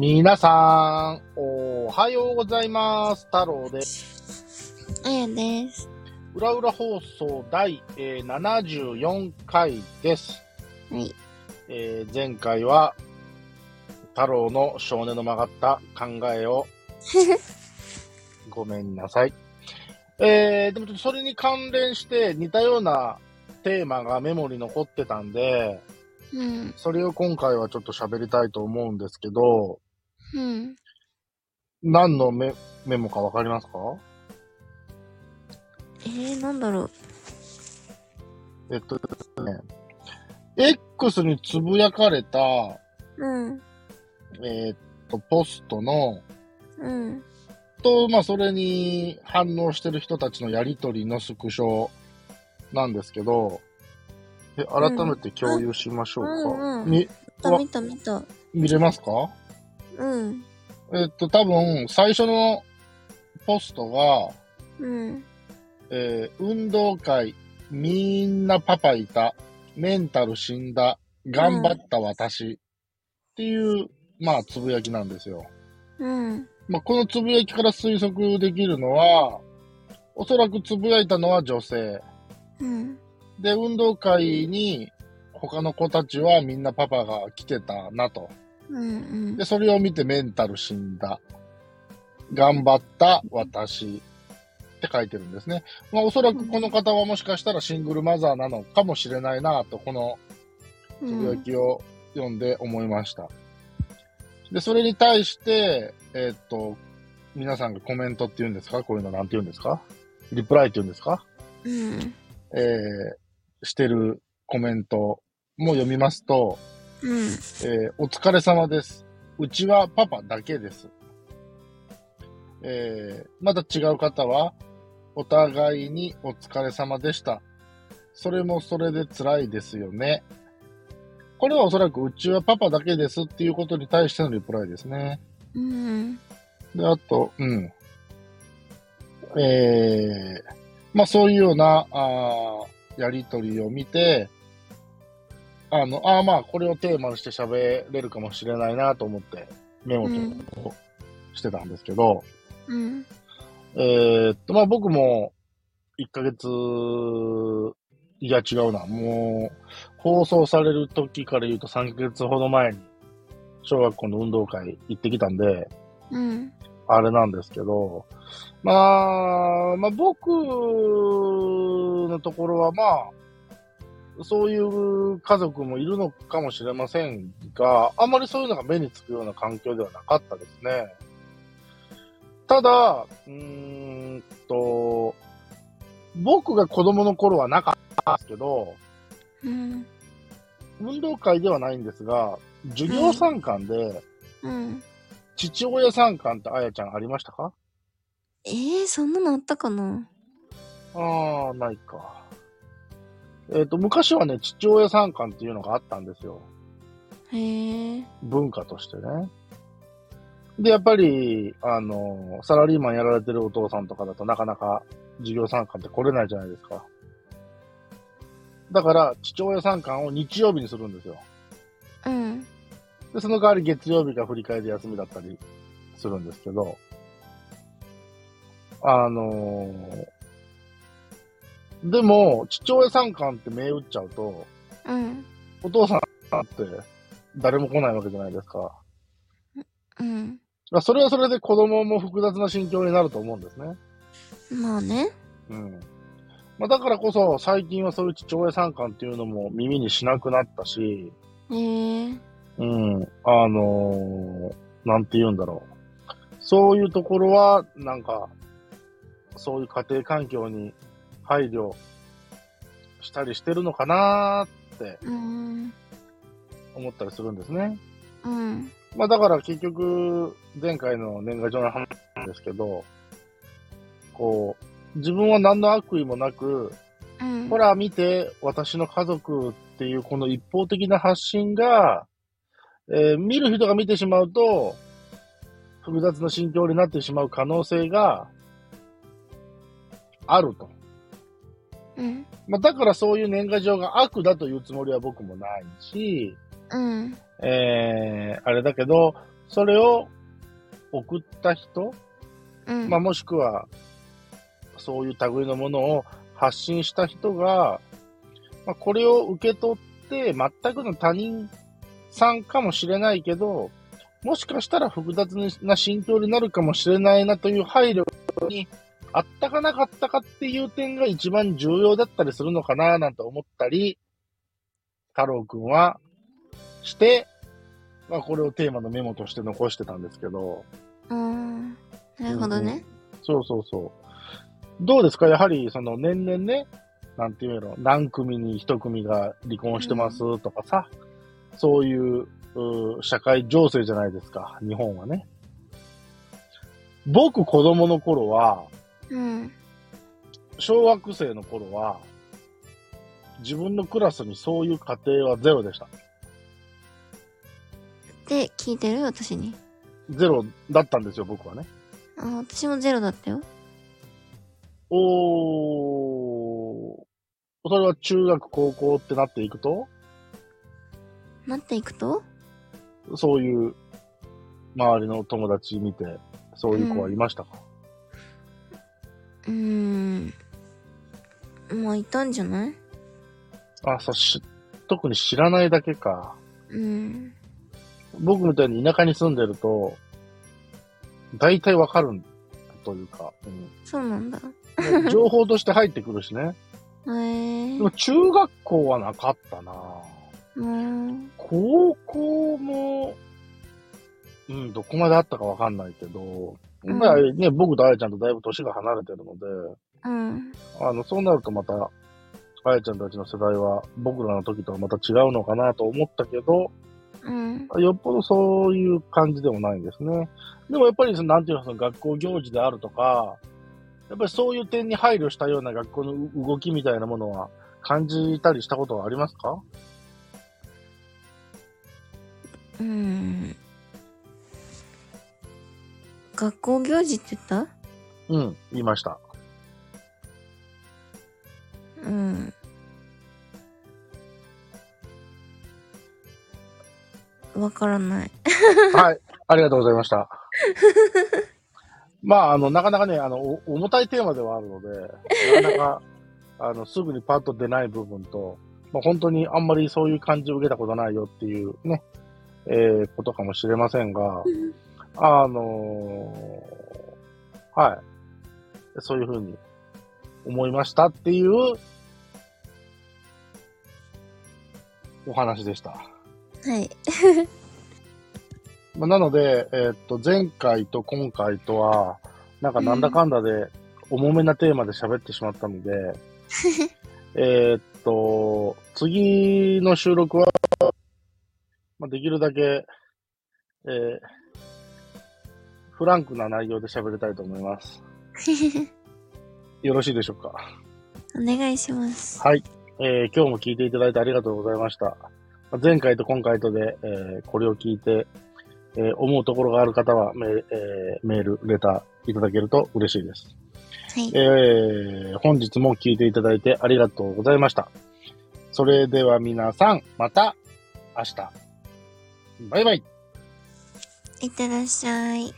皆さん、おはようございます。太郎です。あやです。裏裏放送第、えー74回です。はい。えー前回は、太郎の少年の曲がった考えを、ごめんなさい。えーでもちょっとそれに関連して似たようなテーマがメモに残ってたんで、うん。それを今回はちょっと喋りたいと思うんですけど、うん。何のメメモかわかりますか？えー、なんだろう。えっとですね、X につぶやかれた、うん。えーっと、ポストの、うん。と、まあ、それに反応してる人たちのやりとりのスクショなんですけど、え改めて共有しましょうか。うんうんみ見た見た見た。見れますか？うん。えっと、多分、最初のポストが、うん。えー運動会、みんなパパいた、メンタル死んだ、頑張った私、っていう、まあ、つぶやきなんですよ。うん。まあ、このつぶやきから推測できるのは、おそらくつぶやいたのは女性。うん。で、運動会に他の子たちはみんなパパが来てたなと。うん。で、それを見てメンタル死んだ。頑張った私って書いてるんですね。まあ、おそらくこの方はもしかしたらシングルマザーなのかもしれないなと、このうつぶやん。きを読んで思いました。で、それに対して、えーっと、皆さんがコメントって言うんですか？こういうのなんて言うんですか？リプライって言うんですか？うん。えー、してるコメントも読みますと、うん。えーお疲れ様です。うちはパパだけです。えー、また違う方は、お互いにお疲れ様でした。それもそれで辛いですよね。これはおそらくうちはパパだけですっていうことに対してのリプライですね。うん。で、あと、うん。えー、まあそういうような、あーやりとりを見て、あの、ああまあこれをテーマにして喋れるかもしれないなと思ってメモとしてたんですけど、うん。えーっと、まあ僕も1ヶ月、いや違うな、もう放送される時から言うと3ヶ月ほど前に小学校の運動会行ってきたんで、うん。あれなんですけど、まあ、まあ僕のところはまあ、そういう家族もいるのかもしれませんが、あんまりそういうのが目につくような環境ではなかったですね。ただ、うーんと、僕が子供の頃はなかったんですけど、うん。運動会ではないんですが、授業参観で、うん。父親参観ってあやちゃんありましたか？えー、そんなのあったかな？ああ、ないか。えっ、と、昔はね、父親参観っていうのがあったんですよ。へえ。文化としてね。で、やっぱり、あの、サラリーマンやられてるお父さんとかだとなかなか授業参観って来れないじゃないですか。だから、父親参観を日曜日にするんですよ。うん。で、その代わり月曜日が振り替えで休みだったりするんですけど、あのーでも、父親参観って銘打っちゃうと、うん。お父さんって誰も来ないわけじゃないですか。うん。まあそれはそれで子供も複雑な心境になると思うんですね。まあね。うん。まあだからこそ最近はそういう父親参観っていうのも耳にしなくなったし、へえ。うん、あのーなんて言うんだろう。そういうところは、なんか、そういう家庭環境に配慮したりしてるのかなーってうん。思ったりするんですね。うん。まあだから結局、前回の年賀状の話なんですけど、こう、自分は何の悪意もなく、うん。ほら見て、私の家族っていうこの一方的な発信が、えー見る人が見てしまうと、複雑な心境になってしまう可能性があると。うん。まあ、だからそういう年賀状が悪だというつもりは僕もないし、うん。えー、あれだけど、それを送った人、うん。まあ、もしくは、そういう類のものを発信した人が、まあ、これを受け取って、全くの他人さんかもしれないけど、もしかしたら複雑な心境になるかもしれないなという配慮にあったかなかったかっていう点が一番重要だったりするのかななんて思ったり、太郎くんはして、まあこれをテーマのメモとして残してたんですけど、うん。なるほどね。そうそうそう。どうですか？やはり、その年々ね、なんていうの、何組に一組が離婚してますとかさ、そういうう社会情勢じゃないですか、日本はね。僕、子供の頃は、うん。小学生の頃は、自分のクラスにそういう家庭はゼロでした。で、聞いてる？私に？ゼロだったんですよ、僕はね。あ、私もゼロだったよ。おー、それは中学、高校ってなっていくと、なっていくと？そういう周りの友達見て、そういう子はいましたか、うーん。まあ、いたんじゃない？あ、そうし、特に知らないだけか。うん。僕みたいに田舎に住んでると、大体わかるというか、そうなんだ。うん、情報として入ってくるしね。へえでも中学校はなかったなうん。高校も、うん、どこまであったかわかんないけど、うんまあね、僕とあやちゃんとだいぶ年が離れてるので、うん。あの、そうなるとまた、あやちゃんたちの世代は僕らの時とはまた違うのかなと思ったけど、うん。よっぽどそういう感じでもないんですね。でもやっぱりその、なんていうの、その学校行事であるとか、やっぱりそういう点に配慮したような学校の動きみたいなものは感じたりしたことはありますか？うん。学校行事って言った？うん、言いました。うん。わからない。はい、ありがとうございました。まあ、あの、なかなかね、あの、お重たいテーマではあるので、なかなか、あの、すぐにパッと出ない部分と、まあ、本当にあんまりそういう感じを受けたことないよっていうね、えー、ことかもしれませんが、あのーはい。そういうふうに思いましたっていうお話でした。はい。まあ、なので、えーっと、前回と今回とは、なんかなんだかんだで、重めなテーマで喋ってしまったので、えーっと、次の収録は、まあ、できるだけ、えーフランクな内容で喋りたいと思います。よろしいでしょうか？お願いします。はい。えー今日も聞いていただいてありがとうございました。まあ前回と今回とで、えーこれを聞いて、えー思うところがある方はメ,、えーメール、レターいただけると嬉しいです。はい。えー本日も聞いていただいてありがとうございました。それでは皆さん、また明日。バイバイ。いってらっしゃい。